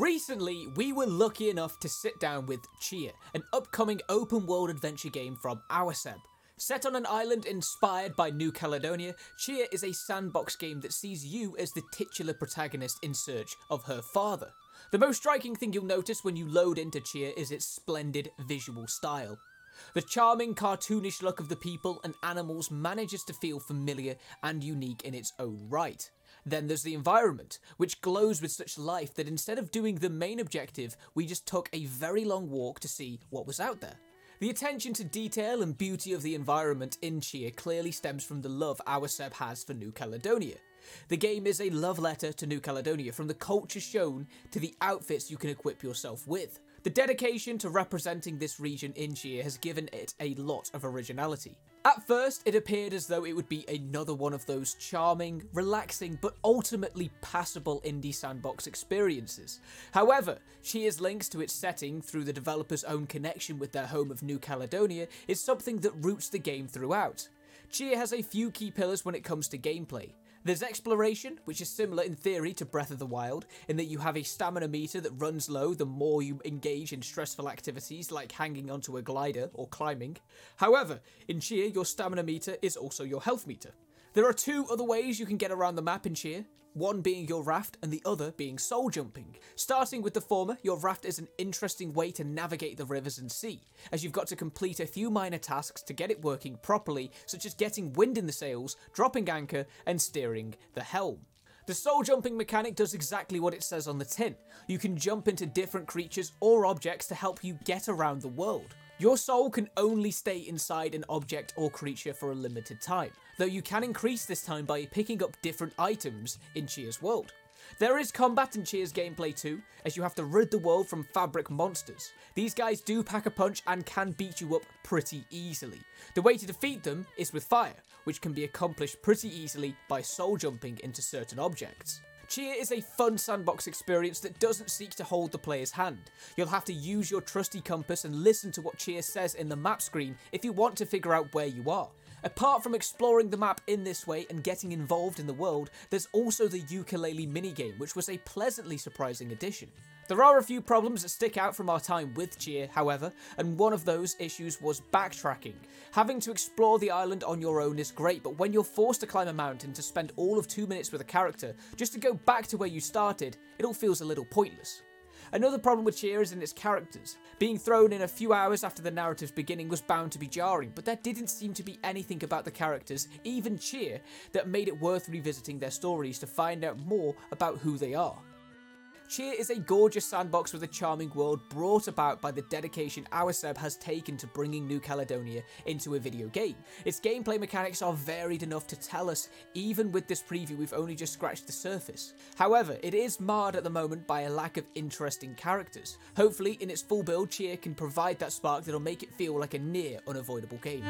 Recently, we were lucky enough to sit down with Tchia, an upcoming open world adventure game from Awaceb. Set on an island inspired by New Caledonia, Tchia is a sandbox game that sees you as the titular protagonist in search of her father. The most striking thing you'll notice when you load into Tchia is its splendid visual style. The charming, cartoonish look of the people and animals manages to feel familiar and unique in its own right. Then there's the environment, which glows with such life that instead of doing the main objective, we just took a very long walk to see what was out there. The attention to detail and beauty of the environment in Tchia clearly stems from the love Awaceb has for New Caledonia. The game is a love letter to New Caledonia from the culture shown to the outfits you can equip yourself with. The dedication to representing this region in Tchia has given it a lot of originality. At first, it appeared as though it would be another one of those charming, relaxing, but ultimately passable indie sandbox experiences. However, Tchia's links to its setting through the developer's own connection with their home of New Caledonia is something that roots the game throughout. Tchia has a few key pillars when it comes to gameplay. There's exploration, which is similar in theory to Breath of the Wild, in that you have a stamina meter that runs low the more you engage in stressful activities like hanging onto a glider or climbing. However, in Tchia, your stamina meter is also your health meter. There are two other ways you can get around the map in Tchia, one being your raft and the other being soul jumping. Starting with the former, your raft is an interesting way to navigate the rivers and sea, as you've got to complete a few minor tasks to get it working properly, such as getting wind in the sails, dropping anchor, and steering the helm. The soul jumping mechanic does exactly what it says on the tin. You can jump into different creatures or objects to help you get around the world. Your soul can only stay inside an object or creature for a limited time, though you can increase this time by picking up different items in Tchia's world. There is combat in Tchia's gameplay too, as you have to rid the world from fabric monsters. These guys do pack a punch and can beat you up pretty easily. The way to defeat them is with fire, which can be accomplished pretty easily by soul jumping into certain objects. Tchia is a fun sandbox experience that doesn't seek to hold the player's hand. You'll have to use your trusty compass and listen to what Tchia says in the map screen if you want to figure out where you are. Apart from exploring the map in this way and getting involved in the world, there's also the ukulele minigame, which was a pleasantly surprising addition. There are a few problems that stick out from our time with Tchia, however, and one of those issues was backtracking. Having to explore the island on your own is great, but when you're forced to climb a mountain to spend all of two minutes with a character just to go back to where you started, it all feels a little pointless. Another problem with Tchia is in its characters. Being thrown in a few hours after the narrative's beginning was bound to be jarring, but there didn't seem to be anything about the characters, even Tchia, that made it worth revisiting their stories to find out more about who they are. Tchia is a gorgeous sandbox with a charming world brought about by the dedication Awaceb has taken to bringing New Caledonia into a video game. Its gameplay mechanics are varied enough to tell us, even with this preview we've only just scratched the surface. However, it is marred at the moment by a lack of interesting characters. Hopefully, in its full build, Tchia can provide that spark that'll make it feel like a near unavoidable game.